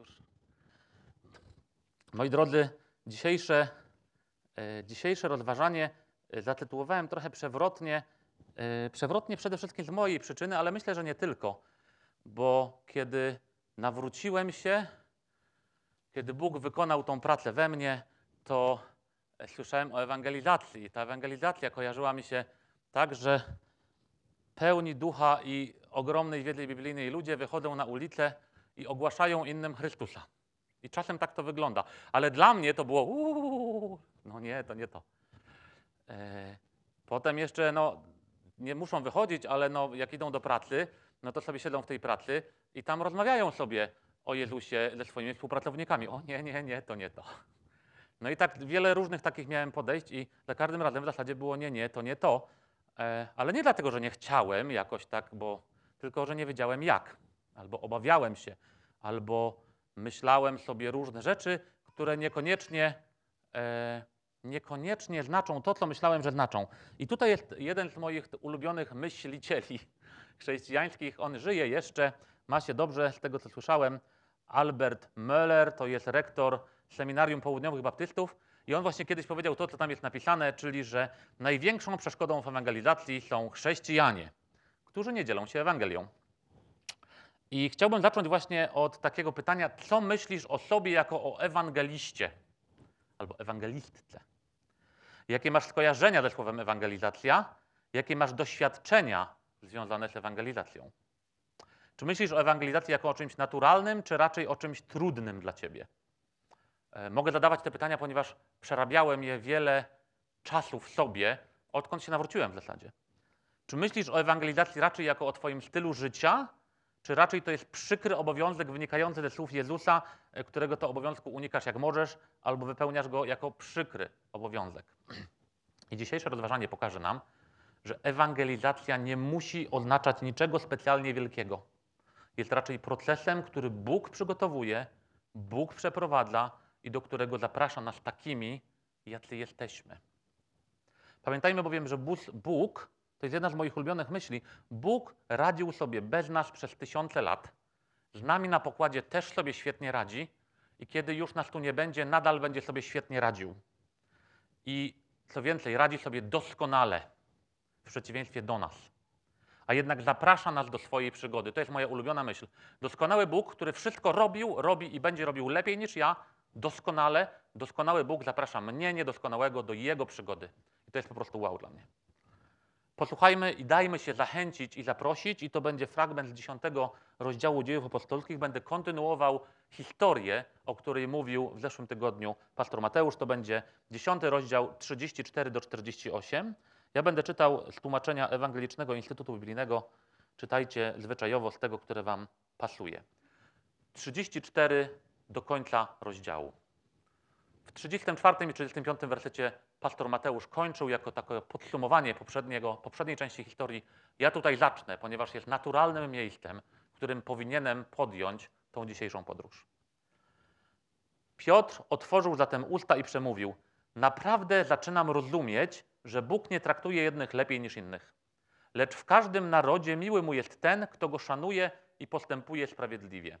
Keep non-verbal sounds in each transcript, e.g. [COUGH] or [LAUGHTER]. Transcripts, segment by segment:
już. Moi drodzy, dzisiejsze, e, dzisiejsze rozważanie e, zatytułowałem trochę przewrotnie. E, przewrotnie przede wszystkim z mojej przyczyny, ale myślę, że nie tylko. Bo kiedy nawróciłem się, kiedy Bóg wykonał tą pracę we mnie, to słyszałem o ewangelizacji. Ta ewangelizacja kojarzyła mi się tak, że pełni ducha i ogromnej wiedzy biblijnej ludzie wychodzą na ulicę i ogłaszają innym Chrystusa. I czasem tak to wygląda. Ale dla mnie to było uuu, no nie, to nie to. E, potem jeszcze, no, nie muszą wychodzić, ale no, jak idą do pracy, no to sobie siedzą w tej pracy i tam rozmawiają sobie o Jezusie ze swoimi współpracownikami. O nie, nie, nie, to nie to. No i tak wiele różnych takich miałem podejść i za każdym razem w zasadzie było nie, nie, to nie to. E, ale nie dlatego, że nie chciałem jakoś tak, bo tylko, że nie wiedziałem jak. Albo obawiałem się, albo myślałem sobie różne rzeczy, które niekoniecznie, e, niekoniecznie znaczą to, co myślałem, że znaczą. I tutaj jest jeden z moich ulubionych myślicieli [LAUGHS] chrześcijańskich. On żyje jeszcze, ma się dobrze, z tego co słyszałem. Albert Möller to jest rektor Seminarium Południowych Baptystów. I on właśnie kiedyś powiedział to, co tam jest napisane, czyli że największą przeszkodą w ewangelizacji są chrześcijanie, którzy nie dzielą się Ewangelią. I chciałbym zacząć właśnie od takiego pytania, co myślisz o sobie jako o ewangeliście albo ewangelistce? Jakie masz skojarzenia ze słowem ewangelizacja? Jakie masz doświadczenia związane z ewangelizacją? Czy myślisz o ewangelizacji jako o czymś naturalnym, czy raczej o czymś trudnym dla ciebie? E, mogę zadawać te pytania, ponieważ przerabiałem je wiele czasu w sobie, odkąd się nawróciłem w zasadzie. Czy myślisz o ewangelizacji raczej jako o Twoim stylu życia, czy raczej to jest przykry obowiązek wynikający ze słów Jezusa, e, którego to obowiązku unikasz jak możesz, albo wypełniasz go jako przykry obowiązek? I dzisiejsze rozważanie pokaże nam, że ewangelizacja nie musi oznaczać niczego specjalnie wielkiego. Jest raczej procesem, który Bóg przygotowuje, Bóg przeprowadza i do którego zaprasza nas takimi, jacy jesteśmy. Pamiętajmy bowiem, że Bóg, to jest jedna z moich ulubionych myśli, Bóg radził sobie bez nas przez tysiące lat, z nami na pokładzie też sobie świetnie radzi i kiedy już nas tu nie będzie, nadal będzie sobie świetnie radził. I co więcej, radzi sobie doskonale, w przeciwieństwie do nas. A jednak zaprasza nas do swojej przygody. To jest moja ulubiona myśl. Doskonały Bóg, który wszystko robił, robi i będzie robił lepiej niż ja, doskonale, doskonały Bóg zaprasza mnie, niedoskonałego, do Jego przygody. I to jest po prostu wow dla mnie. Posłuchajmy i dajmy się zachęcić i zaprosić, i to będzie fragment z dziesiątego rozdziału dziejów apostolskich. Będę kontynuował historię, o której mówił w zeszłym tygodniu pastor Mateusz. To będzie dziesiąty rozdział 34 do 48. Ja będę czytał z tłumaczenia Ewangelicznego Instytutu Biblijnego. Czytajcie zwyczajowo z tego, które Wam pasuje. 34 do końca rozdziału. W 34 i 35 wersecie pastor Mateusz kończył jako takie podsumowanie poprzedniego, poprzedniej części historii. Ja tutaj zacznę, ponieważ jest naturalnym miejscem, którym powinienem podjąć tą dzisiejszą podróż. Piotr otworzył zatem usta i przemówił: Naprawdę zaczynam rozumieć, że Bóg nie traktuje jednych lepiej niż innych. Lecz w każdym narodzie miły mu jest ten, kto go szanuje i postępuje sprawiedliwie.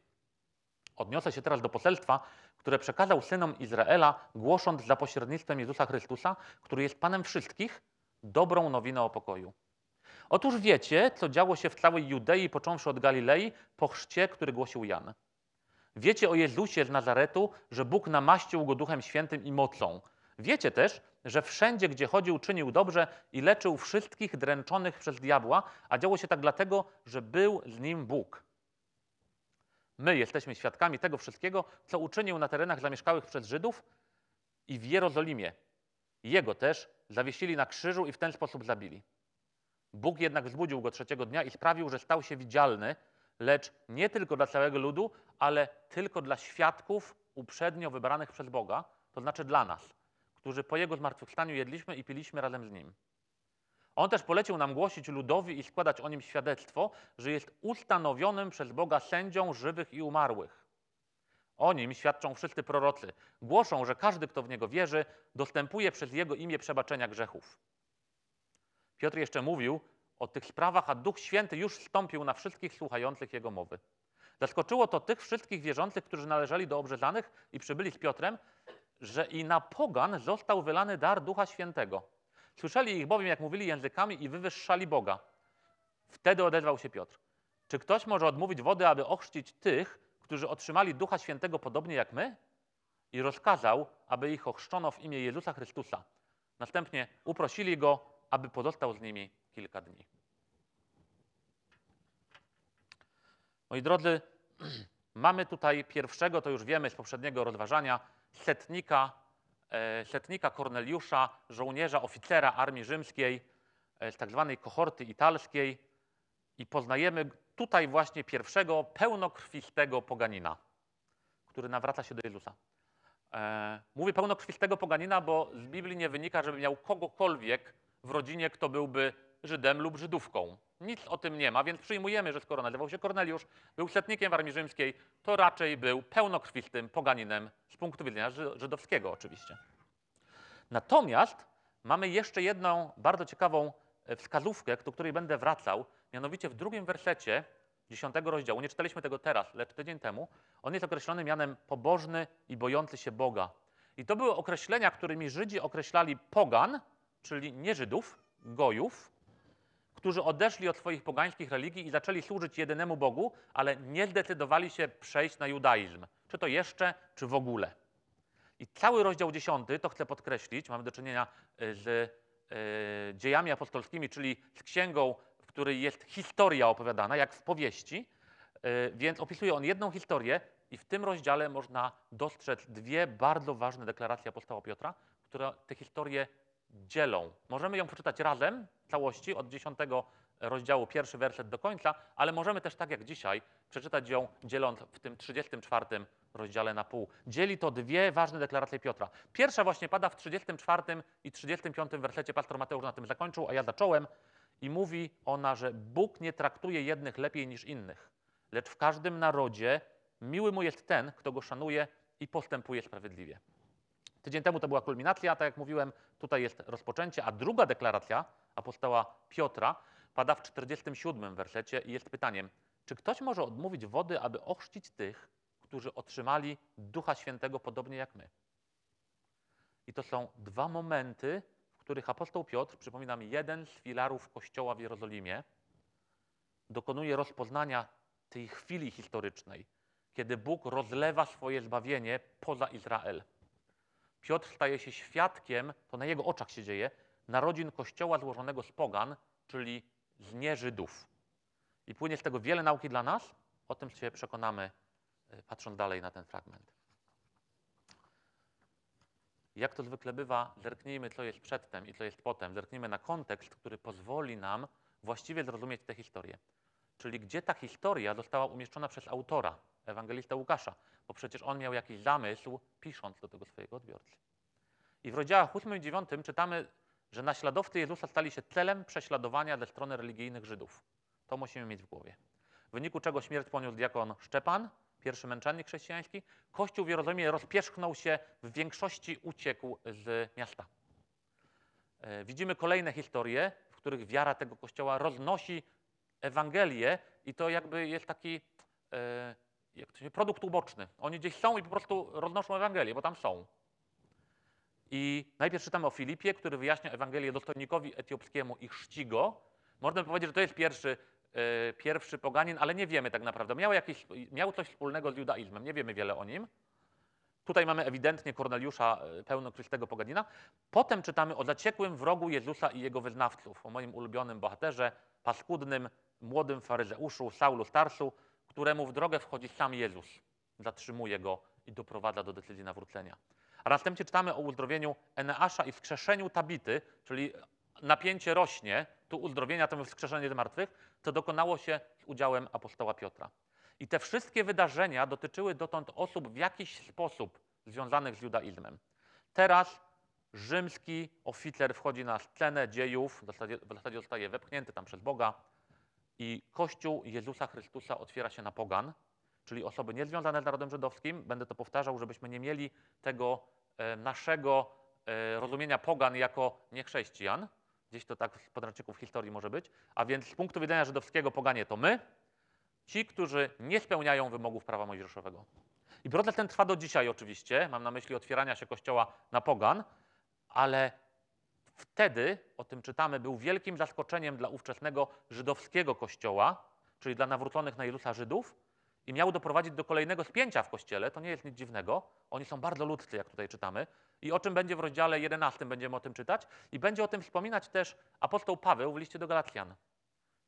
Odniosę się teraz do poselstwa, które przekazał synom Izraela, głosząc za pośrednictwem Jezusa Chrystusa, który jest Panem wszystkich, dobrą nowinę o pokoju. Otóż wiecie, co działo się w całej Judei, począwszy od Galilei, po chrzcie, który głosił Jan. Wiecie o Jezusie z Nazaretu, że Bóg namaścił go Duchem Świętym i mocą. Wiecie też, że wszędzie, gdzie chodził, czynił dobrze i leczył wszystkich dręczonych przez diabła, a działo się tak dlatego, że był z nim Bóg. My jesteśmy świadkami tego wszystkiego, co uczynił na terenach zamieszkałych przez Żydów i w Jerozolimie. Jego też zawiesili na krzyżu i w ten sposób zabili. Bóg jednak wzbudził go trzeciego dnia i sprawił, że stał się widzialny, lecz nie tylko dla całego ludu, ale tylko dla świadków uprzednio wybranych przez Boga, to znaczy dla nas, którzy po jego zmartwychwstaniu jedliśmy i piliśmy razem z nim. On też polecił nam głosić ludowi i składać o nim świadectwo, że jest ustanowionym przez Boga sędzią żywych i umarłych. O nim świadczą wszyscy prorocy. Głoszą, że każdy, kto w niego wierzy, dostępuje przez jego imię przebaczenia grzechów. Piotr jeszcze mówił o tych sprawach, a Duch Święty już wstąpił na wszystkich słuchających jego mowy. Zaskoczyło to tych wszystkich wierzących, którzy należeli do obrzezanych i przybyli z Piotrem, że i na pogan został wylany dar Ducha Świętego. Słyszeli ich bowiem, jak mówili językami i wywyższali Boga. Wtedy odezwał się Piotr. Czy ktoś może odmówić wody, aby ochrzcić tych, którzy otrzymali Ducha Świętego podobnie jak my? I rozkazał, aby ich ochrzczono w imię Jezusa Chrystusa. Następnie uprosili go, aby pozostał z nimi kilka dni. Moi drodzy, [CLEARS THROAT] mamy tutaj pierwszego, to już wiemy z poprzedniego rozważania, setnika, setnika Korneliusza, żołnierza, oficera armii rzymskiej e, z tak zwanej kohorty italskiej i poznajemy tutaj właśnie pierwszego pełnokrwistego poganina, który nawraca się do Jezusa. E, mówię pełnokrwistego poganina, bo z Biblii nie wynika, żeby miał kogokolwiek w rodzinie, kto byłby Żydem lub Żydówką. Nic o tym nie ma, więc przyjmujemy, że skoro nazywał się Korneliusz, był setnikiem w armii rzymskiej, to raczej był pełnokrwistym poganinem z punktu widzenia żydowskiego oczywiście. Natomiast mamy jeszcze jedną bardzo ciekawą e, wskazówkę, do której będę wracał, mianowicie w drugim wersecie dziesiątego rozdziału, nie czytaliśmy tego teraz, lecz tydzień temu, on jest określony mianem pobożny i bojący się Boga. I to były określenia, którymi Żydzi określali pogan, czyli nie Żydów, gojów, którzy odeszli od swoich pogańskich religii i zaczęli służyć jedynemu Bogu, ale nie zdecydowali się przejść na judaizm. Czy to jeszcze, czy w ogóle. I cały rozdział 10, to chcę podkreślić, mamy do czynienia y, z y, dziejami apostolskimi, czyli z księgą, w której jest historia opowiadana, jak w powieści, y, więc opisuje on jedną historię i w tym rozdziale można dostrzec dwie bardzo ważne deklaracje apostoła Piotra, które te historie dzielą. Możemy ją przeczytać razem, w całości, od 10 rozdziału, pierwszy werset do końca, ale możemy też tak jak dzisiaj przeczytać ją dzieląc w tym 34 rozdziale na pół. Dzieli to dwie ważne deklaracje Piotra. Pierwsza właśnie pada w 34 i 35 wersecie, pastor Mateusz na tym zakończył, a ja zacząłem i mówi ona, że Bóg nie traktuje jednych lepiej niż innych, lecz w każdym narodzie miły mu jest ten, kto go szanuje i postępuje sprawiedliwie. Tydzień temu to była kulminacja, tak jak mówiłem, tutaj jest rozpoczęcie, a druga deklaracja apostoła Piotra pada w 47 wersecie i jest pytaniem, czy ktoś może odmówić wody, aby ochrzcić tych, którzy otrzymali Ducha Świętego podobnie jak my? I to są dwa momenty, w których apostoł Piotr, przypominam, jeden z filarów Kościoła w Jerozolimie, dokonuje rozpoznania tej chwili historycznej, kiedy Bóg rozlewa swoje zbawienie poza Izrael. Piotr staje się świadkiem, to na jego oczach się dzieje, narodzin kościoła złożonego z pogan, czyli z nieżydów. I płynie z tego wiele nauki dla nas, o tym się przekonamy, e, patrząc dalej na ten fragment. Jak to zwykle bywa, zerknijmy, co jest przedtem i co jest potem. Zerknijmy na kontekst, który pozwoli nam właściwie zrozumieć tę historię. Czyli gdzie ta historia została umieszczona przez autora, ewangelista Łukasza, bo przecież on miał jakiś zamysł, pisząc do tego swojego odbiorcy. I w rozdziałach 8 i 9 czytamy, że naśladowcy Jezusa stali się celem prześladowania ze strony religijnych Żydów. To musimy mieć w głowie. W wyniku czego śmierć poniósł diakon Szczepan, pierwszy męczennik chrześcijański. Kościół w Jerozolimie rozpierzchnął się, w większości uciekł z miasta. E, widzimy kolejne historie, w których wiara tego kościoła roznosi Ewangelię i to jakby jest taki e, jak to się, produkt uboczny. Oni gdzieś są i po prostu roznoszą Ewangelię, bo tam są. I najpierw czytamy o Filipie, który wyjaśnia Ewangelię dostojnikowi etiopskiemu i chrzci go. Można powiedzieć, że to jest pierwszy, e, pierwszy poganin, ale nie wiemy tak naprawdę. Miał, jakiś, miał coś wspólnego z judaizmem, nie wiemy wiele o nim. Tutaj mamy ewidentnie Korneliusza, e, pełnokrwistego poganina. Potem czytamy o zaciekłym wrogu Jezusa i jego wyznawców, o moim ulubionym bohaterze, paskudnym, młodym faryzeuszu, Saulu Starsu, któremu w drogę wchodzi sam Jezus. Zatrzymuje go i doprowadza do decyzji nawrócenia. A następnie czytamy o uzdrowieniu Eneasza i wskrzeszeniu Tabity, czyli napięcie rośnie, tu uzdrowienia, to wskrzeszenie martwych, to dokonało się z udziałem apostoła Piotra. I te wszystkie wydarzenia dotyczyły dotąd osób w jakiś sposób związanych z judaizmem. Teraz rzymski oficer wchodzi na scenę dziejów, w zasadzie, w zasadzie zostaje wepchnięty tam przez Boga i Kościół Jezusa Chrystusa otwiera się na pogan, czyli osoby niezwiązane z narodem żydowskim. Będę to powtarzał, żebyśmy nie mieli tego e, naszego e, rozumienia pogan jako niechrześcijan. Gdzieś to tak z podręczników historii może być. A więc z punktu widzenia żydowskiego poganie to my, Ci, którzy nie spełniają wymogów prawa mojżeszowego. I proces ten trwa do dzisiaj oczywiście, mam na myśli otwierania się kościoła na pogan, ale wtedy, o tym czytamy, był wielkim zaskoczeniem dla ówczesnego żydowskiego kościoła, czyli dla nawróconych na Jezusa Żydów i miał doprowadzić do kolejnego spięcia w kościele. To nie jest nic dziwnego. Oni są bardzo ludzcy, jak tutaj czytamy. I o czym będzie w rozdziale 11 będziemy o tym czytać. I będzie o tym wspominać też apostoł Paweł w liście do Galacjan.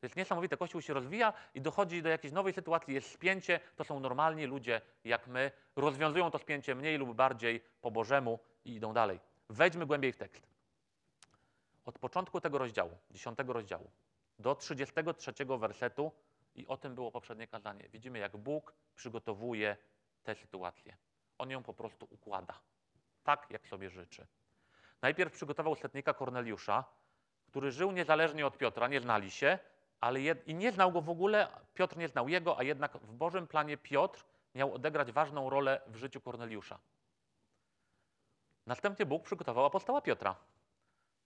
To jest niesamowite. Kościół się rozwija i dochodzi do jakiejś nowej sytuacji. Jest spięcie, to są normalni ludzie jak my. Rozwiązują to spięcie mniej lub bardziej po Bożemu i idą dalej. Wejdźmy głębiej w tekst. Od początku tego rozdziału, 10 rozdziału, do 33 wersetu, i o tym było poprzednie kazanie, widzimy, jak Bóg przygotowuje tę sytuację. On ją po prostu układa, tak jak sobie życzy. Najpierw przygotował setnika Korneliusza, który żył niezależnie od Piotra, nie znali się, ale jed... i nie znał go w ogóle, Piotr nie znał jego, a jednak w Bożym planie Piotr miał odegrać ważną rolę w życiu Korneliusza. Następnie Bóg przygotował apostoła Piotra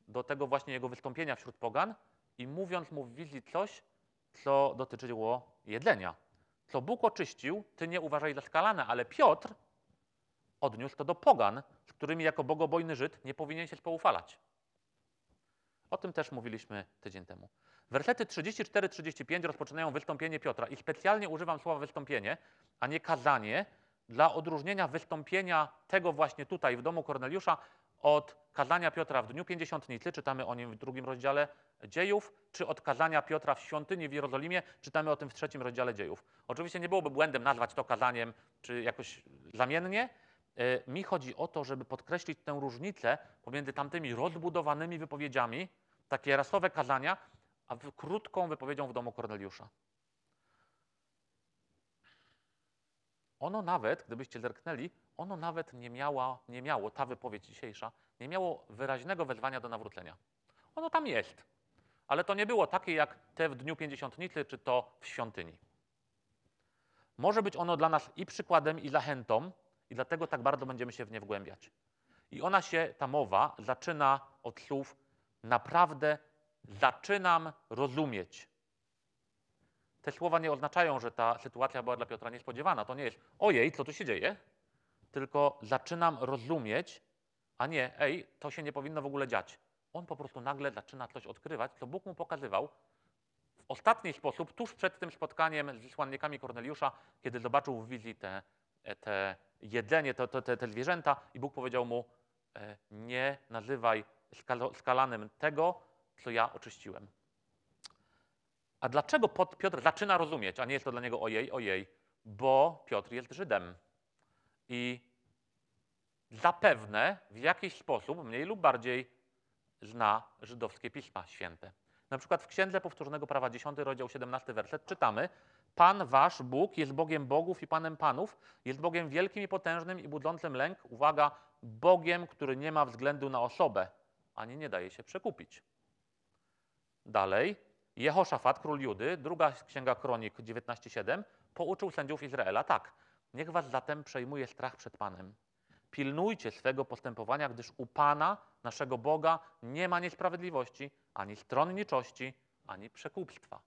do tego właśnie jego wystąpienia wśród pogan i mówiąc mu w wizji coś, co dotyczyło jedzenia. Co Bóg oczyścił, ty nie uważaj za skalane, ale Piotr odniósł to do pogan, z którymi jako bogobojny Żyd nie powinien się spoufalać. O tym też mówiliśmy tydzień temu. Wersety 34-35 rozpoczynają wystąpienie Piotra i specjalnie używam słowa wystąpienie, a nie kazanie, dla odróżnienia wystąpienia tego właśnie tutaj w domu Korneliusza od kazania Piotra w dniu pięćdziesiątnicy, czytamy o nim w drugim rozdziale dziejów, czy od kazania Piotra w świątyni w Jerozolimie, czytamy o tym w trzecim rozdziale dziejów. Oczywiście nie byłoby błędem nazwać to kazaniem, czy jakoś zamiennie. E, mi chodzi o to, żeby podkreślić tę różnicę pomiędzy tamtymi rozbudowanymi wypowiedziami, takie rasowe kazania, a krótką wypowiedzią w domu Korneliusza. Ono nawet, gdybyście zerknęli, ono nawet nie, miała, nie miało, ta wypowiedź dzisiejsza, nie miało wyraźnego wezwania do nawrócenia. Ono tam jest, ale to nie było takie jak te w dniu pięćdziesiątnicy, czy to w świątyni. Może być ono dla nas i przykładem, i zachętą, i dlatego tak bardzo będziemy się w nie wgłębiać. I ona się, ta mowa, zaczyna od słów naprawdę zaczynam rozumieć. Te słowa nie oznaczają, że ta sytuacja była dla Piotra niespodziewana. To nie jest ojej, co tu się dzieje? Tylko zaczynam rozumieć, a nie ej, to się nie powinno w ogóle dziać. On po prostu nagle zaczyna coś odkrywać, co Bóg mu pokazywał w ostatni sposób, tuż przed tym spotkaniem z wysłannikami Korneliusza, kiedy zobaczył w wizji te, te jedzenie, te, te, te zwierzęta i Bóg powiedział mu, e, nie nazywaj skalanym tego, co ja oczyściłem. A dlaczego Piotr zaczyna rozumieć, a nie jest to dla niego ojej, ojej? Bo Piotr jest Żydem. I zapewne w jakiś sposób, mniej lub bardziej, zna żydowskie pisma święte. Na przykład w Księdze Powtórzonego Prawa 10, rozdział 17, werset czytamy Pan wasz Bóg jest Bogiem bogów i Panem panów, jest Bogiem wielkim i potężnym i budzącym lęk. Uwaga, Bogiem, który nie ma względu na osobę, ani nie daje się przekupić. Dalej, Jehoszafat, król Judy, druga księga kronik 19:7, pouczył sędziów Izraela tak: Niech was zatem przejmuje strach przed Panem. Pilnujcie swego postępowania, gdyż u Pana, naszego Boga, nie ma niesprawiedliwości, ani stronniczości, ani przekupstwa.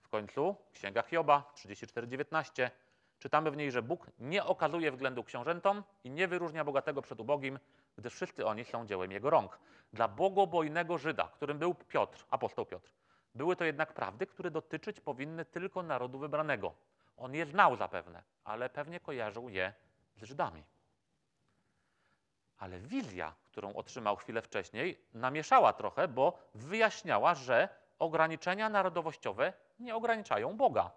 W końcu Księga Hioba 34:19 czytamy w niej, że Bóg nie okazuje względu książętom i nie wyróżnia bogatego przed ubogim, gdyż wszyscy oni są dziełem Jego rąk. Dla bogobojnego Żyda, którym był Piotr, apostoł Piotr, były to jednak prawdy, które dotyczyć powinny tylko narodu wybranego. On je znał zapewne, ale pewnie kojarzył je z Żydami. Ale wizja, którą otrzymał chwilę wcześniej, namieszała trochę, bo wyjaśniała, że ograniczenia narodowościowe nie ograniczają Boga.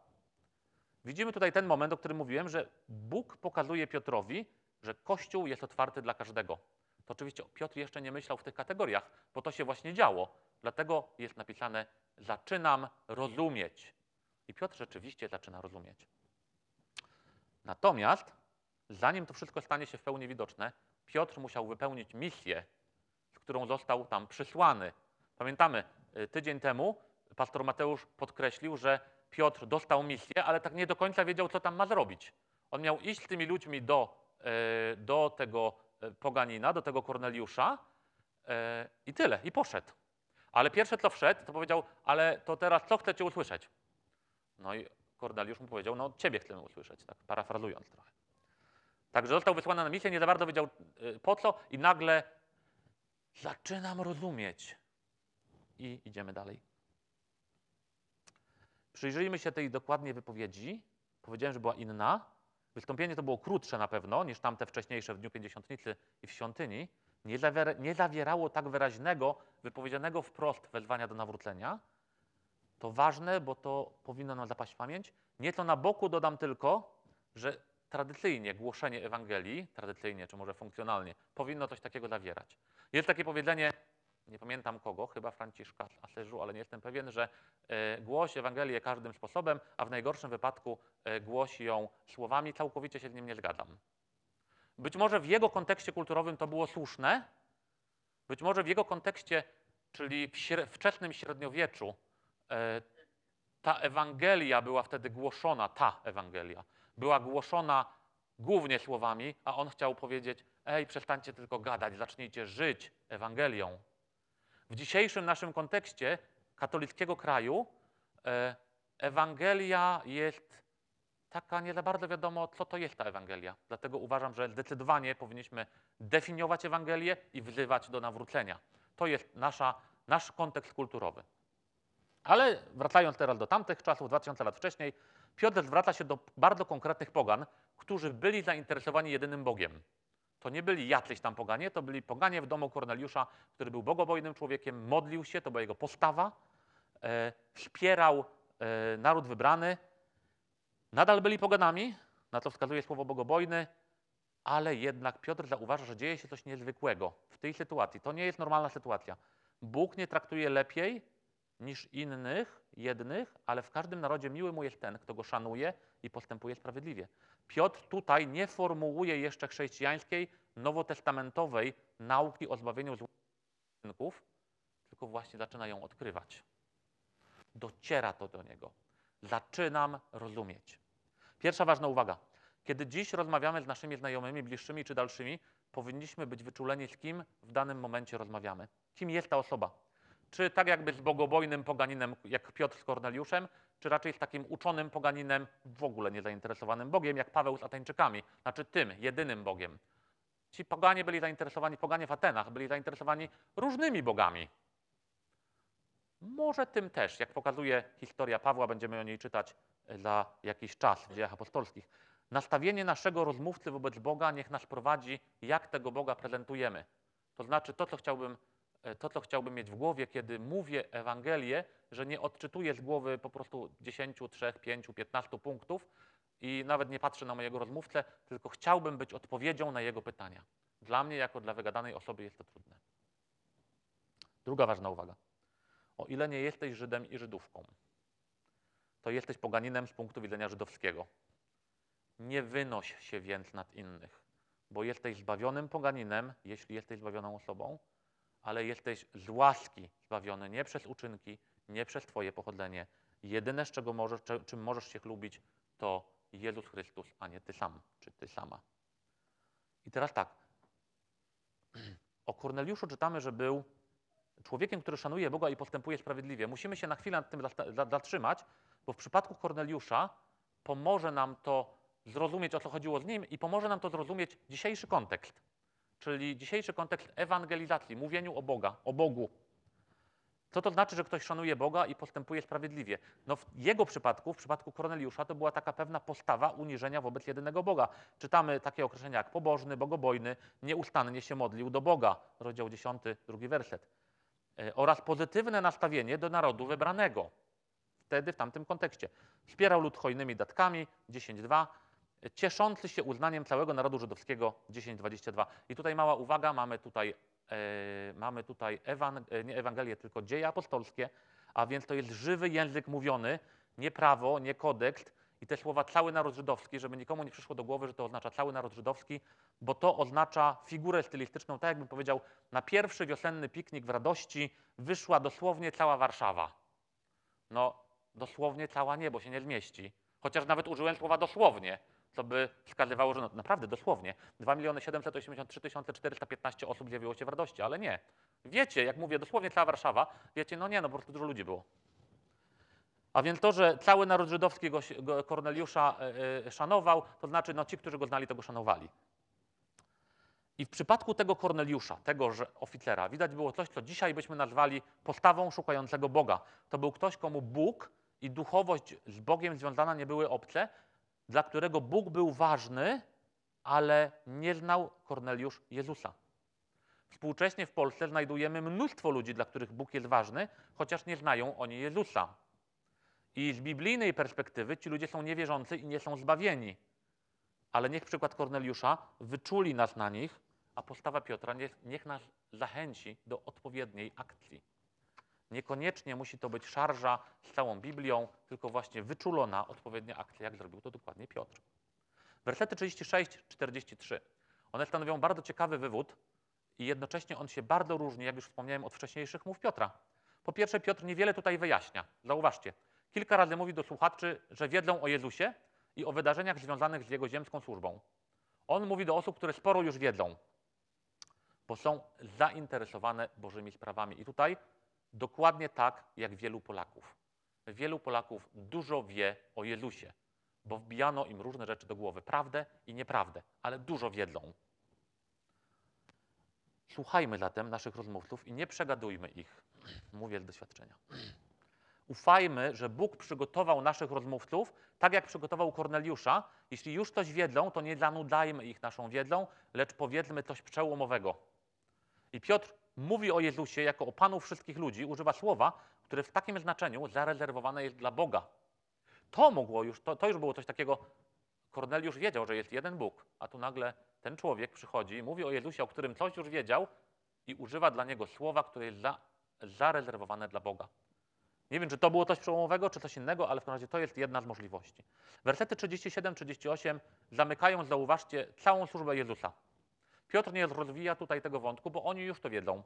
Widzimy tutaj ten moment, o którym mówiłem, że Bóg pokazuje Piotrowi, że Kościół jest otwarty dla każdego. To oczywiście Piotr jeszcze nie myślał w tych kategoriach, bo to się właśnie działo. Dlatego jest napisane: Zaczynam rozumieć. I Piotr rzeczywiście zaczyna rozumieć. Natomiast, zanim to wszystko stanie się w pełni widoczne, Piotr musiał wypełnić misję, z którą został tam przysłany. Pamiętamy, y, tydzień temu pastor Mateusz podkreślił, że Piotr dostał misję, ale tak nie do końca wiedział, co tam ma zrobić. On miał iść z tymi ludźmi do, y, do tego y, poganina, do tego Korneliusza i tyle, i poszedł. Ale pierwsze, co wszedł, to powiedział, ale to teraz co chcecie usłyszeć? No i Korneliusz mu powiedział, no ciebie chcemy usłyszeć, tak parafrazując trochę. Także został wysłany na misję, nie za bardzo wiedział y, po co i nagle zaczynam rozumieć. I idziemy dalej. Przyjrzyjmy się tej dokładnie wypowiedzi. Powiedziałem, że była inna. Wystąpienie to było krótsze na pewno niż tamte wcześniejsze w Dniu Pięćdziesiątnicy i w świątyni. Nie, zawiera, nie zawierało tak wyraźnego, wypowiedzianego wprost wezwania do nawrócenia. To ważne, bo to powinno nam zapaść w pamięć. Nieco na boku dodam tylko, że tradycyjnie głoszenie Ewangelii, tradycyjnie czy może funkcjonalnie, powinno coś takiego zawierać. Jest takie powiedzenie, nie pamiętam kogo, chyba Franciszka z Asyżu, ale nie jestem pewien, że e, głoś Ewangelię każdym sposobem, a w najgorszym wypadku e, głosi ją słowami, całkowicie się z nim nie zgadzam. Być może w jego kontekście kulturowym to było słuszne, być może w jego kontekście, czyli w wczesnym średniowieczu, ta Ewangelia była wtedy głoszona, ta Ewangelia była głoszona głównie słowami, a on chciał powiedzieć: Ej, przestańcie tylko gadać, zacznijcie żyć Ewangelią. W dzisiejszym naszym kontekście katolickiego kraju e, Ewangelia jest taka, nie za bardzo wiadomo, co to jest ta Ewangelia. Dlatego uważam, że zdecydowanie powinniśmy definiować Ewangelię i wzywać do nawrócenia. To jest nasza, nasz kontekst kulturowy. Ale wracając teraz do tamtych czasów, 2000 lat wcześniej, Piotr zwraca się do bardzo konkretnych pogan, którzy byli zainteresowani jedynym Bogiem. To nie byli jacyś tam poganie, to byli poganie w domu Korneliusza, który był bogobojnym człowiekiem, modlił się, to była jego postawa, e, wspierał e, naród wybrany. Nadal byli poganami, na co wskazuje słowo bogobojny, ale jednak Piotr zauważa, że dzieje się coś niezwykłego w tej sytuacji. To nie jest normalna sytuacja. Bóg nie traktuje lepiej niż innych, jednych, ale w każdym narodzie miły mu jest ten, kto go szanuje i postępuje sprawiedliwie. Piotr tutaj nie formułuje jeszcze chrześcijańskiej, nowotestamentowej nauki o zbawieniu z uczynków, tylko właśnie zaczyna ją odkrywać. Dociera to do niego. Zaczynam rozumieć. Pierwsza ważna uwaga. Kiedy dziś rozmawiamy z naszymi znajomymi, bliższymi czy dalszymi, powinniśmy być wyczuleni, z kim w danym momencie rozmawiamy. Kim jest ta osoba? Czy tak jakby z bogobojnym poganinem, jak Piotr z Korneliuszem, czy raczej z takim uczonym poganinem, w ogóle niezainteresowanym Bogiem, jak Paweł z Ateńczykami, znaczy tym, jedynym Bogiem. Ci poganie byli zainteresowani, poganie w Atenach byli zainteresowani różnymi bogami. Może tym też, jak pokazuje historia Pawła, będziemy o niej czytać za jakiś czas w dziejach apostolskich. Nastawienie naszego rozmówcy wobec Boga niech nas prowadzi, jak tego Boga prezentujemy. To znaczy to, co chciałbym E, to, co chciałbym mieć w głowie, kiedy mówię Ewangelię, że nie odczytuję z głowy po prostu 10, 3, 5, 15 punktów i nawet nie patrzę na mojego rozmówcę, tylko chciałbym być odpowiedzią na jego pytania. Dla mnie, jako dla wygadanej osoby, jest to trudne. Druga ważna uwaga. O ile nie jesteś Żydem i Żydówką, to jesteś poganinem z punktu widzenia żydowskiego. Nie wynoś się więc nad innych, bo jesteś zbawionym poganinem, jeśli jesteś zbawioną osobą, ale jesteś z łaski zbawiony, nie przez uczynki, nie przez Twoje pochodzenie. Jedyne, z czego możesz, czym możesz się chlubić, to Jezus Chrystus, a nie Ty sam, czy Ty sama. I teraz tak. [CLEARS THROAT] O Korneliuszu czytamy, że był człowiekiem, który szanuje Boga i postępuje sprawiedliwie. Musimy się na chwilę nad tym zatrzymać, bo w przypadku Korneliusza pomoże nam to zrozumieć, o co chodziło z nim i pomoże nam to zrozumieć dzisiejszy kontekst czyli dzisiejszy kontekst ewangelizacji, mówieniu o Boga, o Bogu. Co to znaczy, że ktoś szanuje Boga i postępuje sprawiedliwie? No w jego przypadku, w przypadku Korneliusza, to była taka pewna postawa uniżenia wobec jedynego Boga. Czytamy takie określenia jak pobożny, bogobojny, nieustannie się modlił do Boga. Rozdział 10, drugi werset. E, oraz pozytywne nastawienie do narodu wybranego. Wtedy, w tamtym kontekście. Wspierał lud hojnymi datkami, 10.2 cieszący się uznaniem całego narodu żydowskiego 10:22. I tutaj mała uwaga, mamy tutaj, e, mamy tutaj e, nie Ewangelię, tylko dzieje apostolskie, a więc to jest żywy język mówiony, nie prawo, nie kodeks. I te słowa cały naród żydowski, żeby nikomu nie przyszło do głowy, że to oznacza cały naród żydowski, bo to oznacza figurę stylistyczną, tak jakbym powiedział, na pierwszy wiosenny piknik w radości wyszła dosłownie cała Warszawa. No, dosłownie cała nie, bo się nie zmieści. Chociaż nawet użyłem słowa dosłownie, co by wskazywało, że no, naprawdę dosłownie 2 783 415 osób zjawiło się w radości, ale nie. Wiecie, jak mówię, dosłownie cała Warszawa, wiecie, no nie, no po prostu dużo ludzi było. A więc to, że cały naród żydowski go, go Korneliusza e, szanował, to znaczy, no ci, którzy go znali, to go szanowali. I w przypadku tego Korneliusza, tego że oficera, widać było coś, co dzisiaj byśmy nazwali postawą szukającego Boga. To był ktoś, komu Bóg i duchowość z Bogiem związana nie były obce, dla którego Bóg był ważny, ale nie znał Korneliusz Jezusa. Współcześnie w Polsce znajdujemy mnóstwo ludzi, dla których Bóg jest ważny, chociaż nie znają oni Jezusa. I z biblijnej perspektywy ci ludzie są niewierzący i nie są zbawieni. Ale niech przykład Korneliusza wyczuli nas na nich, a postawa Piotra niech, niech nas zachęci do odpowiedniej akcji. Niekoniecznie musi to być szarża z całą Biblią, tylko właśnie wyczulona odpowiednia akcja, jak zrobił to dokładnie Piotr. Wersety 36-43. One stanowią bardzo ciekawy wywód i jednocześnie on się bardzo różni, jak już wspomniałem, od wcześniejszych mów Piotra. Po pierwsze, Piotr niewiele tutaj wyjaśnia. Zauważcie, kilka razy mówi do słuchaczy, że wiedzą o Jezusie i o wydarzeniach związanych z jego ziemską służbą. On mówi do osób, które sporo już wiedzą, bo są zainteresowane Bożymi sprawami. I tutaj dokładnie tak, jak wielu Polaków. Wielu Polaków dużo wie o Jezusie, bo wbijano im różne rzeczy do głowy, prawdę i nieprawdę, ale dużo wiedzą. Słuchajmy zatem naszych rozmówców i nie przegadujmy ich. Mówię z doświadczenia. Ufajmy, że Bóg przygotował naszych rozmówców tak, jak przygotował Korneliusza. Jeśli już coś wiedzą, to nie zanudzajmy ich naszą wiedzą, lecz powiedzmy coś przełomowego. I Piotr mówi o Jezusie jako o Panu wszystkich ludzi, używa słowa, które w takim znaczeniu zarezerwowane jest dla Boga. To mogło już, to, to już było coś takiego, Korneliusz wiedział, że jest jeden Bóg, a tu nagle ten człowiek przychodzi mówi o Jezusie, o którym coś już wiedział i używa dla niego słowa, które jest za, zarezerwowane dla Boga. Nie wiem, czy to było coś przełomowego, czy coś innego, ale w każdym razie to jest jedna z możliwości. Wersety 37-38 zamykają, zauważcie, całą służbę Jezusa. Piotr nie rozwija tutaj tego wątku, bo oni już to wiedzą.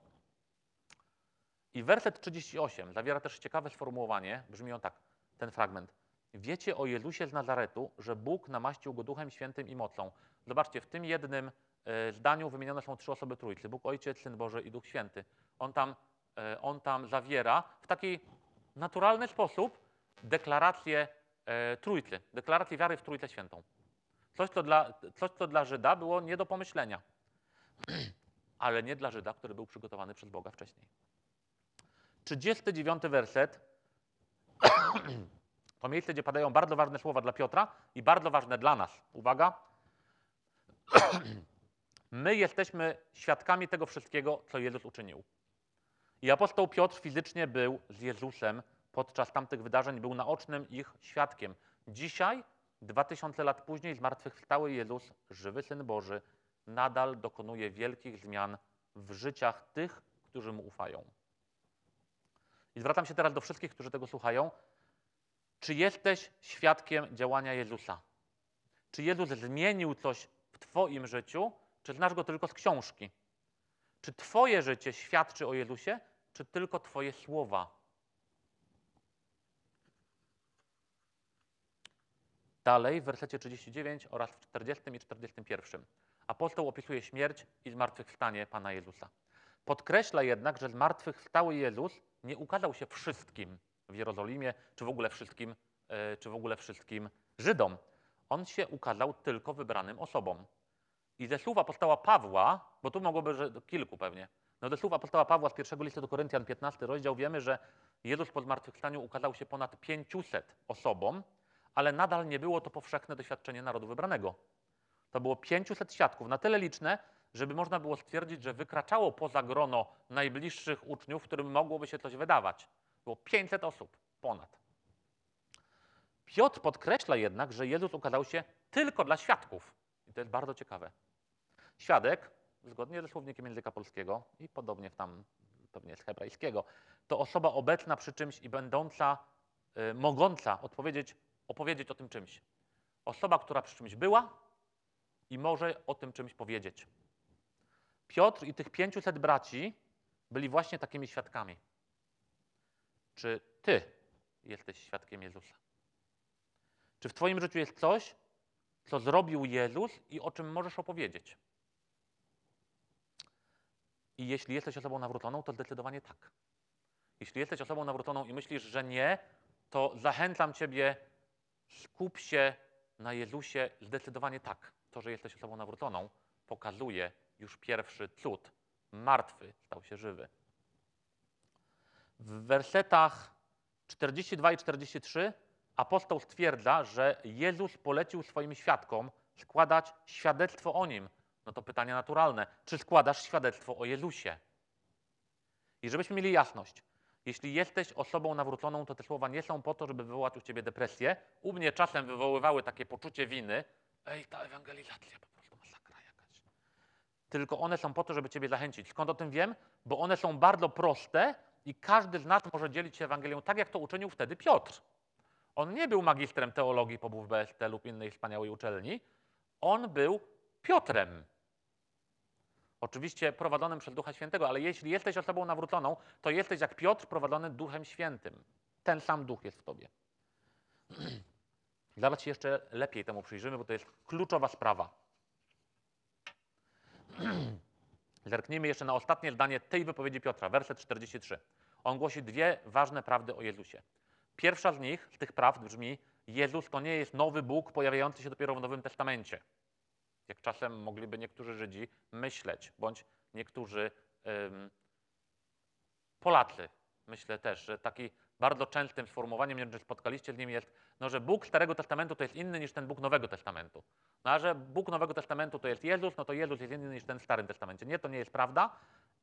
I werset 38 zawiera też ciekawe sformułowanie, brzmi on tak, ten fragment. Wiecie o Jezusie z Nazaretu, że Bóg namaścił go Duchem Świętym i mocą. Zobaczcie, w tym jednym e, zdaniu wymienione są trzy osoby Trójcy. Bóg Ojciec, Syn Boży i Duch Święty. On tam, e, on tam zawiera w taki naturalny sposób deklarację e, Trójcy, deklarację wiary w Trójcę Świętą. Coś, co dla, coś, co dla Żyda było nie do pomyślenia, ale nie dla Żyda, który był przygotowany przez Boga wcześniej. 39 werset [CLEARS THROAT] to miejsce, gdzie padają bardzo ważne słowa dla Piotra i bardzo ważne dla nas. Uwaga. [CLEARS THROAT] My jesteśmy świadkami tego wszystkiego, co Jezus uczynił. I apostoł Piotr fizycznie był z Jezusem podczas tamtych wydarzeń, był naocznym ich świadkiem. Dzisiaj, dwa tysiące lat później, zmartwychwstały Jezus, żywy Syn Boży, nadal dokonuje wielkich zmian w życiach tych, którzy mu ufają. I zwracam się teraz do wszystkich, którzy tego słuchają. Czy jesteś świadkiem działania Jezusa? Czy Jezus zmienił coś w Twoim życiu, czy znasz go tylko z książki? Czy Twoje życie świadczy o Jezusie, czy tylko Twoje słowa? Dalej w wersecie 39 oraz w 40 i 41 apostoł opisuje śmierć i zmartwychwstanie Pana Jezusa. Podkreśla jednak, że zmartwychwstały Jezus nie ukazał się wszystkim w Jerozolimie, czy w ogóle wszystkim, e, czy w ogóle wszystkim Żydom. On się ukazał tylko wybranym osobom. I ze słów apostoła Pawła, bo tu mogłoby, że kilku pewnie, no ze słów apostoła Pawła z pierwszego listu do Koryntian, 15 rozdział, wiemy, że Jezus po zmartwychwstaniu ukazał się ponad 500 osobom, ale nadal nie było to powszechne doświadczenie narodu wybranego. To było 500 świadków, na tyle liczne, żeby można było stwierdzić, że wykraczało poza grono najbliższych uczniów, którym mogłoby się coś wydawać. Było 500 osób, ponad. Piotr podkreśla jednak, że Jezus ukazał się tylko dla świadków. I to jest bardzo ciekawe. Świadek, zgodnie ze słownikiem języka polskiego i podobnie tam pewnie z hebrajskiego, to osoba obecna przy czymś i będąca, y, mogąca odpowiedzieć, opowiedzieć o tym czymś. Osoba, która przy czymś była i może o tym czymś powiedzieć. Piotr i tych 500 braci byli właśnie takimi świadkami. Czy ty jesteś świadkiem Jezusa? Czy w Twoim życiu jest coś, co zrobił Jezus i o czym możesz opowiedzieć? I jeśli jesteś osobą nawróconą, to zdecydowanie tak. Jeśli jesteś osobą nawróconą i myślisz, że nie, to zachęcam Ciebie, skup się na Jezusie zdecydowanie tak. To, że jesteś osobą nawróconą, pokazuje już pierwszy cud. Martwy stał się żywy. W wersetach 42 i 43 apostoł stwierdza, że Jezus polecił swoim świadkom składać świadectwo o nim. No to pytanie naturalne: czy składasz świadectwo o Jezusie? I żebyśmy mieli jasność, jeśli jesteś osobą nawróconą, to te słowa nie są po to, żeby wywołać u ciebie depresję. U mnie czasem wywoływały takie poczucie winy. Ej, ta ewangelizacja po prostu masakra jakaś. Tylko one są po to, żeby ciebie zachęcić. Skąd o tym wiem? Bo one są bardzo proste i każdy z nas może dzielić się Ewangelią tak, jak to uczynił wtedy Piotr. On nie był magistrem teologii pobył w BST lub innej wspaniałej uczelni. On był Piotrem. Oczywiście prowadzonym przez Ducha Świętego, ale jeśli jesteś osobą nawróconą, to jesteś jak Piotr prowadzony Duchem Świętym. Ten sam Duch jest w tobie. [CLEARS THROAT] Zaraz się jeszcze lepiej temu przyjrzymy, bo to jest kluczowa sprawa. [CLEARS THROAT] Zerknijmy jeszcze na ostatnie zdanie tej wypowiedzi Piotra, werset 43. On głosi dwie ważne prawdy o Jezusie. Pierwsza z nich, z tych prawd brzmi: Jezus to nie jest nowy Bóg pojawiający się dopiero w Nowym Testamencie. Jak czasem mogliby niektórzy Żydzi myśleć, bądź niektórzy ym, Polacy. Myślę też, że taki bardzo częstym sformułowaniem, nie wiem, czy spotkaliście z nim, jest, no, że Bóg Starego Testamentu to jest inny niż ten Bóg Nowego Testamentu. No, a że Bóg Nowego Testamentu to jest Jezus, no to Jezus jest inny niż ten w Starym Testamencie. Nie, to nie jest prawda.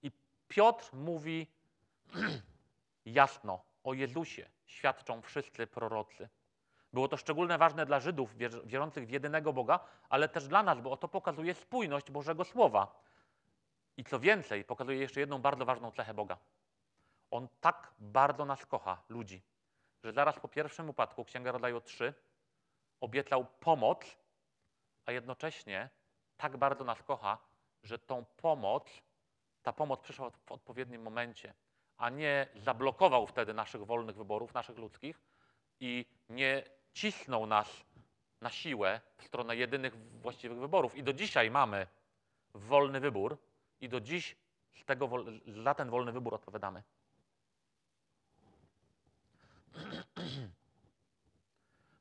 I Piotr mówi [CLEARS THROAT] jasno o Jezusie, świadczą wszyscy prorocy. Było to szczególnie ważne dla Żydów wierzących w jedynego Boga, ale też dla nas, bo oto pokazuje spójność Bożego Słowa. I co więcej, pokazuje jeszcze jedną bardzo ważną cechę Boga. On tak bardzo nas kocha, ludzi, że zaraz po pierwszym upadku, Księga Rodzaju 3, obiecał pomoc, a jednocześnie tak bardzo nas kocha, że tą pomoc, ta pomoc przyszła w odpowiednim momencie, a nie zablokował wtedy naszych wolnych wyborów, naszych ludzkich i nie cisnął nas na siłę w stronę jedynych właściwych wyborów. I do dzisiaj mamy wolny wybór i do dziś z tego, za ten wolny wybór odpowiadamy. [CLEARS THROAT]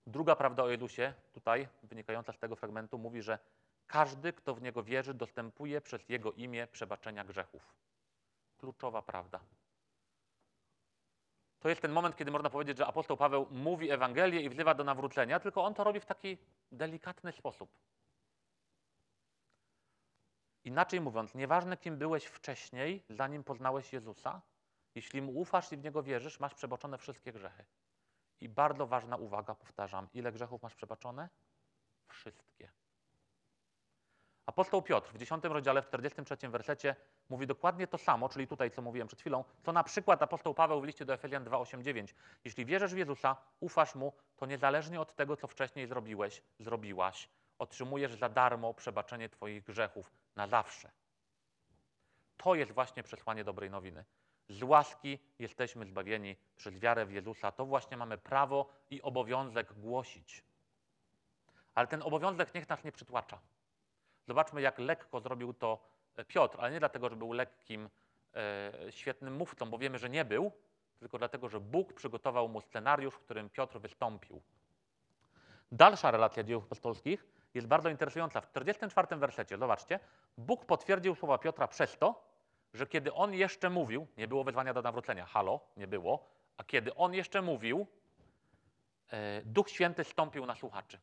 Druga prawda o Jezusie, tutaj wynikająca z tego fragmentu, mówi, że każdy, kto w Niego wierzy, dostępuje przez Jego imię przebaczenia grzechów. Kluczowa prawda. To jest ten moment, kiedy można powiedzieć, że apostoł Paweł mówi Ewangelię i wzywa do nawrócenia, tylko on to robi w taki delikatny sposób. Inaczej mówiąc, nieważne kim byłeś wcześniej, zanim poznałeś Jezusa, jeśli mu ufasz i w niego wierzysz, masz przebaczone wszystkie grzechy. I bardzo ważna uwaga, powtarzam, ile grzechów masz przebaczone? Wszystkie. Apostoł Piotr w 10 rozdziale, w 43 wersecie mówi dokładnie to samo, czyli tutaj, co mówiłem przed chwilą, co na przykład apostoł Paweł w liście do Efezjan 2,8,9. Jeśli wierzysz w Jezusa, ufasz Mu, to niezależnie od tego, co wcześniej zrobiłeś, zrobiłaś, otrzymujesz za darmo przebaczenie Twoich grzechów na zawsze. To jest właśnie przesłanie dobrej nowiny. Z łaski jesteśmy zbawieni przez wiarę w Jezusa. To właśnie mamy prawo i obowiązek głosić. Ale ten obowiązek niech nas nie przytłacza. Zobaczmy, jak lekko zrobił to e, Piotr, ale nie dlatego, że był lekkim, e, świetnym mówcą, bo wiemy, że nie był, tylko dlatego, że Bóg przygotował mu scenariusz, w którym Piotr wystąpił. Dalsza relacja dziejów apostolskich jest bardzo interesująca. W 44 wersecie, zobaczcie, Bóg potwierdził słowa Piotra przez to, że kiedy on jeszcze mówił, nie było wezwania do nawrócenia, halo, nie było, a kiedy on jeszcze mówił, e, Duch Święty stąpił na słuchaczy.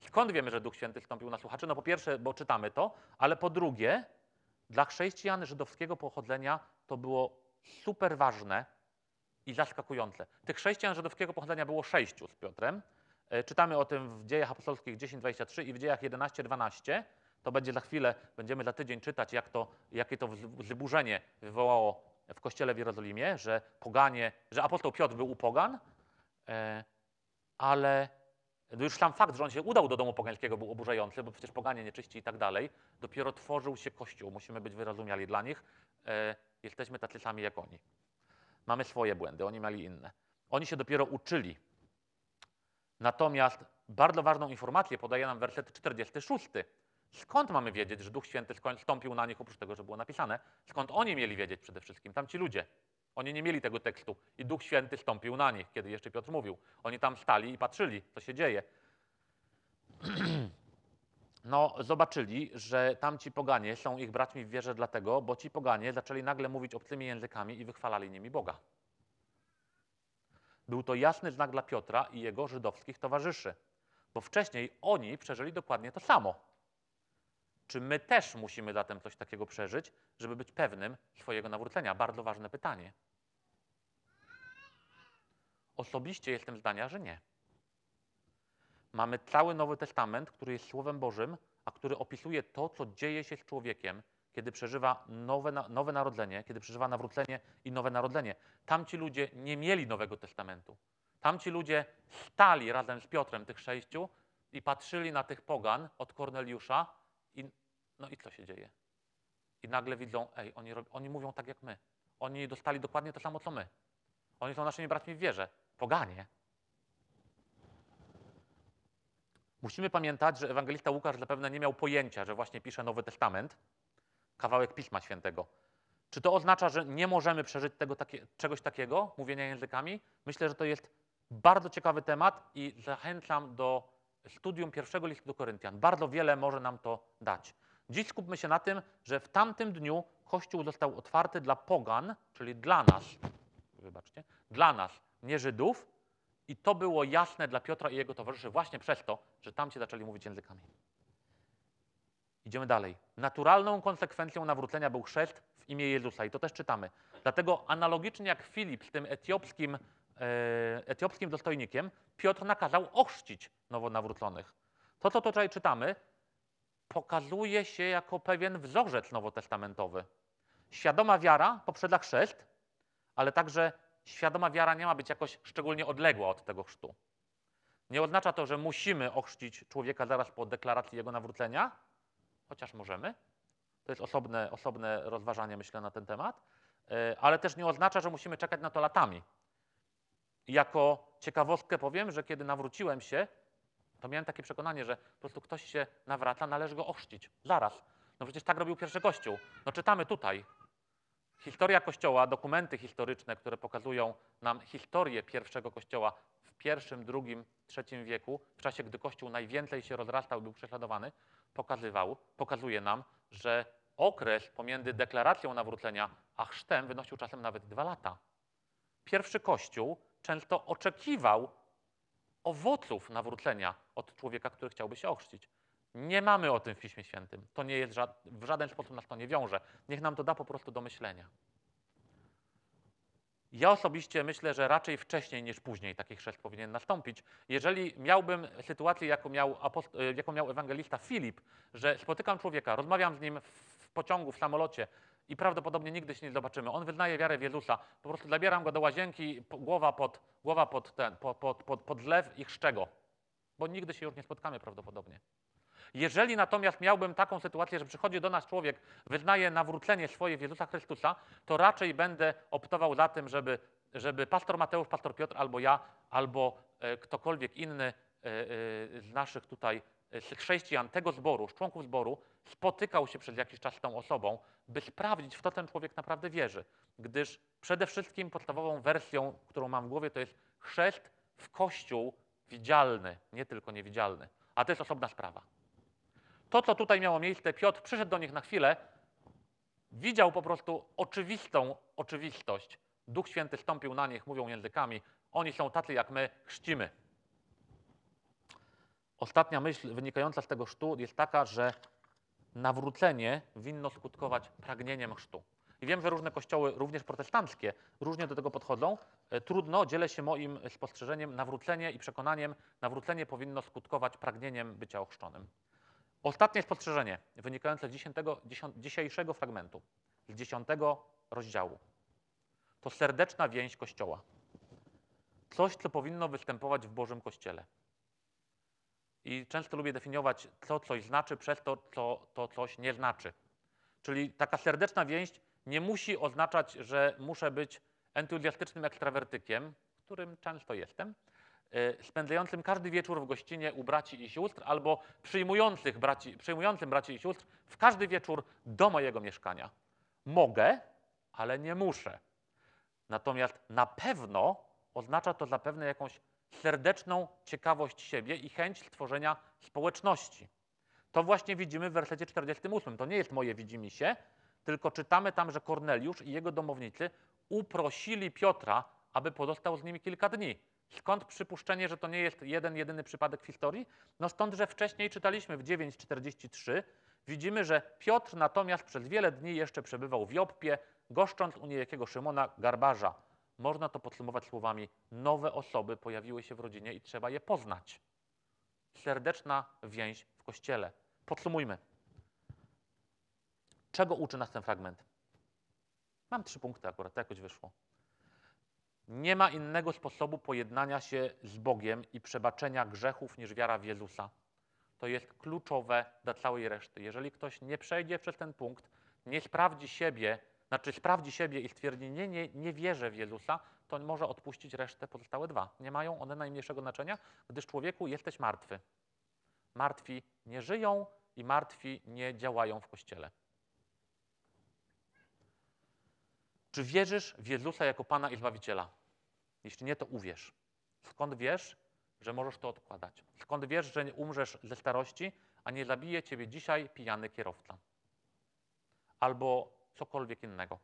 Skąd wiemy, że Duch Święty stąpił na słuchaczy? No po pierwsze, bo czytamy to, ale po drugie, dla chrześcijan żydowskiego pochodzenia to było super ważne i zaskakujące. Tych chrześcijan żydowskiego pochodzenia było sześciu z Piotrem. E, czytamy o tym w dziejach apostolskich 10:23 i w dziejach 11:12. To będzie za chwilę, będziemy za tydzień czytać, jak to, jakie to wzburzenie wywołało w kościele w Jerozolimie, że poganie, że apostoł Piotr był u pogan, e, ale już sam fakt, że on się udał do domu pogańskiego był oburzający, bo przecież poganie nieczyści i tak dalej. Dopiero tworzył się Kościół, musimy być wyrozumiali dla nich. E, jesteśmy tacy sami jak oni. Mamy swoje błędy, oni mieli inne. Oni się dopiero uczyli. Natomiast bardzo ważną informację podaje nam werset 46. Skąd mamy wiedzieć, że Duch Święty stąpił na nich, oprócz tego, że było napisane? Skąd oni mieli wiedzieć przede wszystkim, tamci ludzie? Oni nie mieli tego tekstu i Duch Święty stąpił na nich, kiedy jeszcze Piotr mówił. Oni tam stali i patrzyli, co się dzieje. [CLEARS THROAT] No, zobaczyli, że tamci poganie są ich braćmi w wierze dlatego, bo ci poganie zaczęli nagle mówić obcymi językami i wychwalali nimi Boga. Był to jasny znak dla Piotra i jego żydowskich towarzyszy, bo wcześniej oni przeżyli dokładnie to samo. Czy my też musimy zatem coś takiego przeżyć, żeby być pewnym swojego nawrócenia? Bardzo ważne pytanie. Osobiście jestem zdania, że nie. Mamy cały Nowy Testament, który jest Słowem Bożym, a który opisuje to, co dzieje się z człowiekiem, kiedy przeżywa nowe, nowe narodzenie, kiedy przeżywa nawrócenie i nowe narodzenie. Tamci ludzie nie mieli Nowego Testamentu. Tamci ludzie stali razem z Piotrem, tych sześciu, i patrzyli na tych pogan od Korneliusza i no i co się dzieje? I nagle widzą, ej, oni, oni mówią tak jak my. Oni dostali dokładnie to samo, co my. Oni są naszymi braćmi w wierze. Poganie. Musimy pamiętać, że ewangelista Łukasz zapewne nie miał pojęcia, że właśnie pisze Nowy Testament, kawałek Pisma Świętego. Czy to oznacza, że nie możemy przeżyć tego takie, czegoś takiego, mówienia językami? Myślę, że to jest bardzo ciekawy temat i zachęcam do studium pierwszego listu do Koryntian. Bardzo wiele może nam to dać. Dziś skupmy się na tym, że w tamtym dniu Kościół został otwarty dla pogan, czyli dla nas, wybaczcie, dla nas, nie Żydów, i to było jasne dla Piotra i jego towarzyszy właśnie przez to, że tamci zaczęli mówić językami. Idziemy dalej. Naturalną konsekwencją nawrócenia był chrzest w imię Jezusa i to też czytamy. Dlatego analogicznie jak Filip z tym etiopskim, e, etiopskim dostojnikiem, Piotr nakazał ochrzcić nowonawróconych. To, co tutaj czytamy, pokazuje się jako pewien wzorzec nowotestamentowy. Świadoma wiara poprzedza chrzest, ale także świadoma wiara nie ma być jakoś szczególnie odległa od tego chrztu. Nie oznacza to, że musimy ochrzcić człowieka zaraz po deklaracji jego nawrócenia, chociaż możemy. To jest osobne, osobne rozważanie, myślę, na ten temat. E, Ale też nie oznacza, że musimy czekać na to latami. Jako ciekawostkę powiem, że kiedy nawróciłem się, to miałem takie przekonanie, że po prostu ktoś się nawraca, należy go ochrzcić. Zaraz. No przecież tak robił pierwszy Kościół. No czytamy tutaj. Historia Kościoła, dokumenty historyczne, które pokazują nam historię pierwszego Kościoła w pierwszym, drugim, trzecim wieku, w czasie, gdy Kościół najwięcej się rozrastał, był prześladowany, pokazywał, pokazuje nam, że okres pomiędzy deklaracją nawrócenia a chrztem wynosił czasem nawet dwa lata. Pierwszy Kościół często oczekiwał owoców nawrócenia od człowieka, który chciałby się ochrzcić. Nie mamy o tym w Piśmie Świętym. To nie jest ża- w żaden sposób nas to nie wiąże. Niech nam to da po prostu do myślenia. Ja osobiście myślę, że raczej wcześniej niż później taki chrzest powinien nastąpić. Jeżeli miałbym sytuację, jaką miał, jaką miał ewangelista Filip, że spotykam człowieka, rozmawiam z nim w pociągu, w samolocie i prawdopodobnie nigdy się nie zobaczymy. On wyznaje wiarę Jezusa. Po prostu zabieram go do łazienki, głowa pod, głowa pod, ten, pod, pod, pod, pod zlew i chrzczę go. Bo nigdy się już nie spotkamy prawdopodobnie. Jeżeli natomiast miałbym taką sytuację, że przychodzi do nas człowiek, wyznaje nawrócenie swoje w Jezusa Chrystusa, to raczej będę optował za tym, żeby, żeby pastor Mateusz, pastor Piotr albo ja, albo e, ktokolwiek inny e, e, z naszych tutaj z chrześcijan tego zboru, członków zboru, spotykał się przez jakiś czas z tą osobą, by sprawdzić, w co ten człowiek naprawdę wierzy. Gdyż przede wszystkim podstawową wersją, którą mam w głowie, to jest chrzest w Kościół widzialny, nie tylko niewidzialny. A to jest osobna sprawa. To, co tutaj miało miejsce, Piotr przyszedł do nich na chwilę, widział po prostu oczywistą oczywistość. Duch Święty stąpił na nich, mówią językami. Oni są tacy jak my, chrzcimy. Ostatnia myśl wynikająca z tego chrztu jest taka, że nawrócenie winno skutkować pragnieniem chrztu. I wiem, że różne kościoły, również protestanckie, różnie do tego podchodzą. E, Trudno, dzielę się moim spostrzeżeniem, nawrócenie i przekonaniem, nawrócenie powinno skutkować pragnieniem bycia ochrzczonym. Ostatnie spostrzeżenie wynikające z dzisiejszego fragmentu, z dziesiątego rozdziału. To serdeczna więź Kościoła. Coś, co powinno występować w Bożym Kościele. I często lubię definiować, co coś znaczy, przez to, co to coś nie znaczy. Czyli taka serdeczna więź nie musi oznaczać, że muszę być entuzjastycznym ekstrawertykiem, którym często jestem, y, spędzającym każdy wieczór w gościnie u braci i sióstr, albo przyjmujących braci, przyjmującym braci i sióstr w każdy wieczór do mojego mieszkania. Mogę, ale nie muszę. Natomiast na pewno oznacza to zapewne jakąś serdeczną ciekawość siebie i chęć stworzenia społeczności. To właśnie widzimy w wersecie 48. To nie jest moje widzimisię, tylko czytamy tam, że Korneliusz i jego domownicy uprosili Piotra, aby pozostał z nimi kilka dni. Skąd przypuszczenie, że to nie jest jeden, jedyny przypadek w historii? No stąd, że wcześniej czytaliśmy w 9.43, widzimy, że Piotr natomiast przez wiele dni jeszcze przebywał w Joppie, goszcząc u niejakiego Szymona Garbarza. Można to podsumować słowami: nowe osoby pojawiły się w rodzinie i trzeba je poznać. Serdeczna więź w kościele. Podsumujmy. Czego uczy nas ten fragment? Mam trzy punkty akurat, to jakoś wyszło. Nie ma innego sposobu pojednania się z Bogiem i przebaczenia grzechów niż wiara w Jezusa. To jest kluczowe dla całej reszty. Jeżeli ktoś nie przejdzie przez ten punkt, nie sprawdzi siebie, znaczy sprawdzi siebie i stwierdzi, nie, nie, nie wierzę w Jezusa, to może odpuścić resztę pozostałe dwa. Nie mają one najmniejszego znaczenia, gdyż człowieku jesteś martwy. Martwi nie żyją i martwi nie działają w Kościele. Czy wierzysz w Jezusa jako Pana i Zbawiciela? Jeśli nie, to uwierz. Skąd wiesz, że możesz to odkładać? Skąd wiesz, że nie umrzesz ze starości, a nie zabije ciebie dzisiaj pijany kierowca? Albo cokolwiek innego.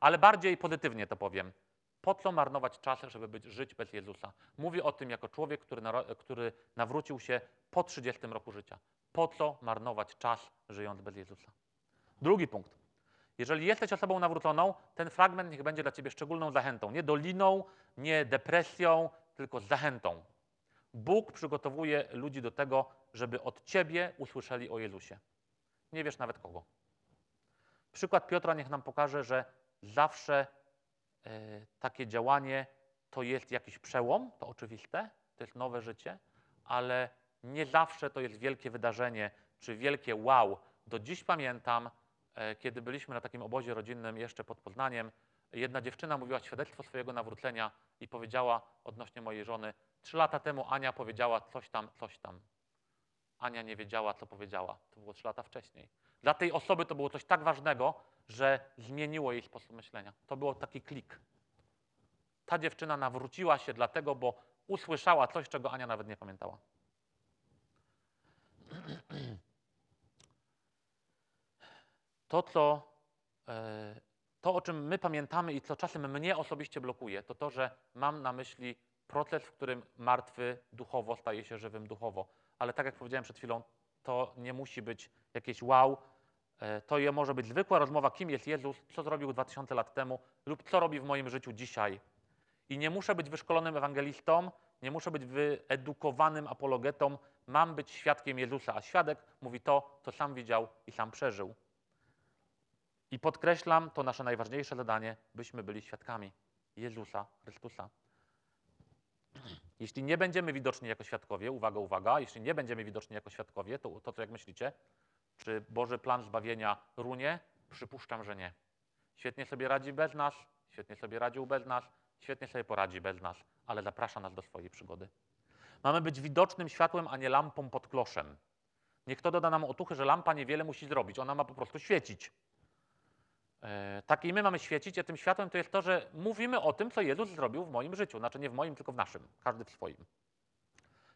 Ale bardziej pozytywnie to powiem. Po co marnować czas, żeby być, żyć bez Jezusa? Mówię o tym jako człowiek, który, który nawrócił się po 30 roku życia. Po co marnować czas, żyjąc bez Jezusa? Drugi punkt. Jeżeli jesteś osobą nawróconą, ten fragment niech będzie dla ciebie szczególną zachętą. Nie doliną, nie depresją, tylko zachętą. Bóg przygotowuje ludzi do tego, żeby od ciebie usłyszeli o Jezusie. Nie wiesz nawet kogo. Przykład Piotra niech nam pokaże, że zawsze y, takie działanie to jest jakiś przełom, to oczywiste, to jest nowe życie, ale nie zawsze to jest wielkie wydarzenie czy wielkie wow. Do dziś pamiętam, E, kiedy byliśmy na takim obozie rodzinnym jeszcze pod Poznaniem, jedna dziewczyna mówiła świadectwo swojego nawrócenia i powiedziała odnośnie mojej żony, trzy lata temu Ania powiedziała coś tam, coś tam. Ania nie wiedziała, co powiedziała. To było trzy lata wcześniej. Dla tej osoby to było coś tak ważnego, że zmieniło jej sposób myślenia. To był taki klik. Ta dziewczyna nawróciła się dlatego, bo usłyszała coś, czego Ania nawet nie pamiętała. [CLEARS THROAT] to, co, e, to, o czym my pamiętamy i co czasem mnie osobiście blokuje, to to, że mam na myśli proces, w którym martwy duchowo staje się żywym duchowo. Ale tak jak powiedziałem przed chwilą, to nie musi być jakieś wow. E, to je może być zwykła rozmowa, kim jest Jezus, co zrobił 2000 lat temu lub co robi w moim życiu dzisiaj. I nie muszę być wyszkolonym ewangelistą, nie muszę być wyedukowanym apologetą, mam być świadkiem Jezusa, a świadek mówi to, co sam widział i sam przeżył. I podkreślam, to nasze najważniejsze zadanie, byśmy byli świadkami Jezusa Chrystusa. Jeśli nie będziemy widoczni jako świadkowie, uwaga, uwaga, jeśli nie będziemy widoczni jako świadkowie, to, to co jak myślicie? Czy Boży plan zbawienia runie? Przypuszczam, że nie. Świetnie sobie radzi bez nas, świetnie sobie radził bez nas, świetnie sobie poradzi bez nas, ale zaprasza nas do swojej przygody. Mamy być widocznym światłem, a nie lampą pod kloszem. Niech to doda nam otuchy, że lampa niewiele musi zrobić, ona ma po prostu świecić. E, tak i my mamy świecić, a tym światłem to jest to, że mówimy o tym, co Jezus zrobił w moim życiu. Znaczy nie w moim, tylko w naszym, każdy w swoim.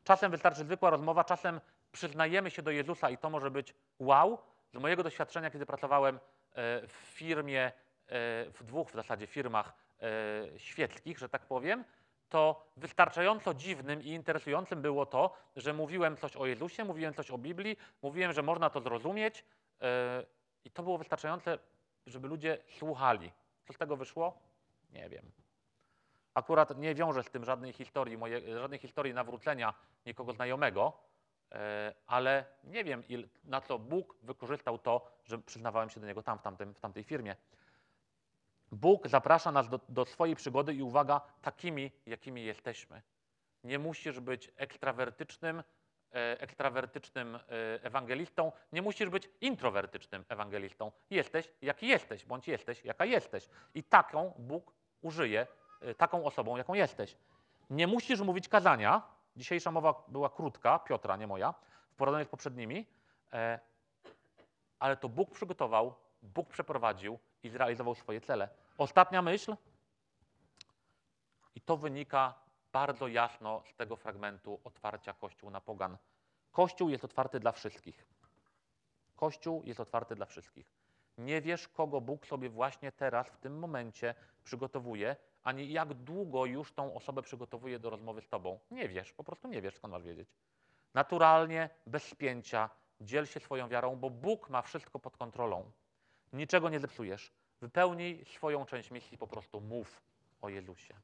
Czasem wystarczy zwykła rozmowa, czasem przyznajemy się do Jezusa i to może być wow. Z mojego doświadczenia, kiedy pracowałem e, w firmie, e, w dwóch w zasadzie firmach świeckich, że tak powiem, to wystarczająco dziwnym i interesującym było to, że mówiłem coś o Jezusie, mówiłem coś o Biblii, mówiłem, że można to zrozumieć i to było wystarczające żeby ludzie słuchali. Co z tego wyszło? Nie wiem. Akurat nie wiążę z tym żadnej historii, moje, żadnej historii nawrócenia nikogo znajomego, e, ale nie wiem, na co Bóg wykorzystał to, że przyznawałem się do Niego tam, w, tamtym, w tamtej firmie. Bóg zaprasza nas do, do swojej przygody i uwaga, takimi, jakimi jesteśmy. Nie musisz być ekstrawertycznym, ekstrawertycznym e, ewangelistą, nie musisz być introwertycznym ewangelistą. Jesteś jaki jesteś, bądź jesteś jaka jesteś. I taką Bóg użyje, e, taką osobą, jaką jesteś. Nie musisz mówić kazania. Dzisiejsza mowa była krótka, Piotra, nie moja, w porównaniu z poprzednimi, ale to Bóg przygotował, Bóg przeprowadził i zrealizował swoje cele. Ostatnia myśl. I to wynika bardzo jasno z tego fragmentu otwarcia Kościół na pogan. Kościół jest otwarty dla wszystkich. Kościół jest otwarty dla wszystkich. Nie wiesz, kogo Bóg sobie właśnie teraz, w tym momencie przygotowuje, ani jak długo już tą osobę przygotowuje do rozmowy z tobą. Nie wiesz, po prostu nie wiesz, skąd masz wiedzieć. Naturalnie, bez spięcia, dziel się swoją wiarą, bo Bóg ma wszystko pod kontrolą. Niczego nie zepsujesz. Wypełnij swoją część misji, po prostu mów o Jezusie.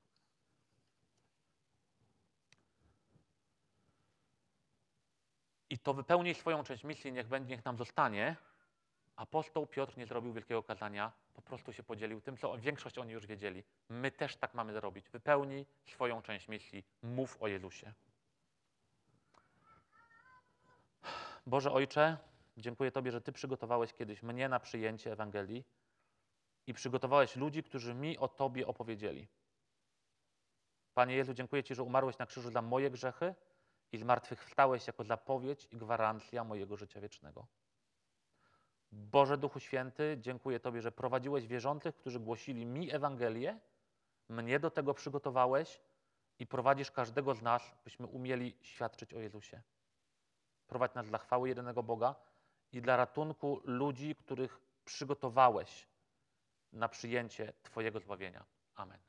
To wypełnij swoją część misji, niech będzie, niech nam zostanie. Apostoł Piotr nie zrobił wielkiego kazania, po prostu się podzielił tym, co większość oni już wiedzieli. My też tak mamy zrobić. Wypełnij swoją część misji, mów o Jezusie. Boże Ojcze, dziękuję Tobie, że Ty przygotowałeś kiedyś mnie na przyjęcie Ewangelii i przygotowałeś ludzi, którzy mi o Tobie opowiedzieli. Panie Jezu, dziękuję Ci, że umarłeś na krzyżu za moje grzechy i zmartwychwstałeś jako zapowiedź i gwarancja mojego życia wiecznego. Boże Duchu Święty, dziękuję Tobie, że prowadziłeś wierzących, którzy głosili mi Ewangelię, mnie do tego przygotowałeś i prowadzisz każdego z nas, byśmy umieli świadczyć o Jezusie. Prowadź nas dla chwały jedynego Boga i dla ratunku ludzi, których przygotowałeś na przyjęcie Twojego zbawienia. Amen.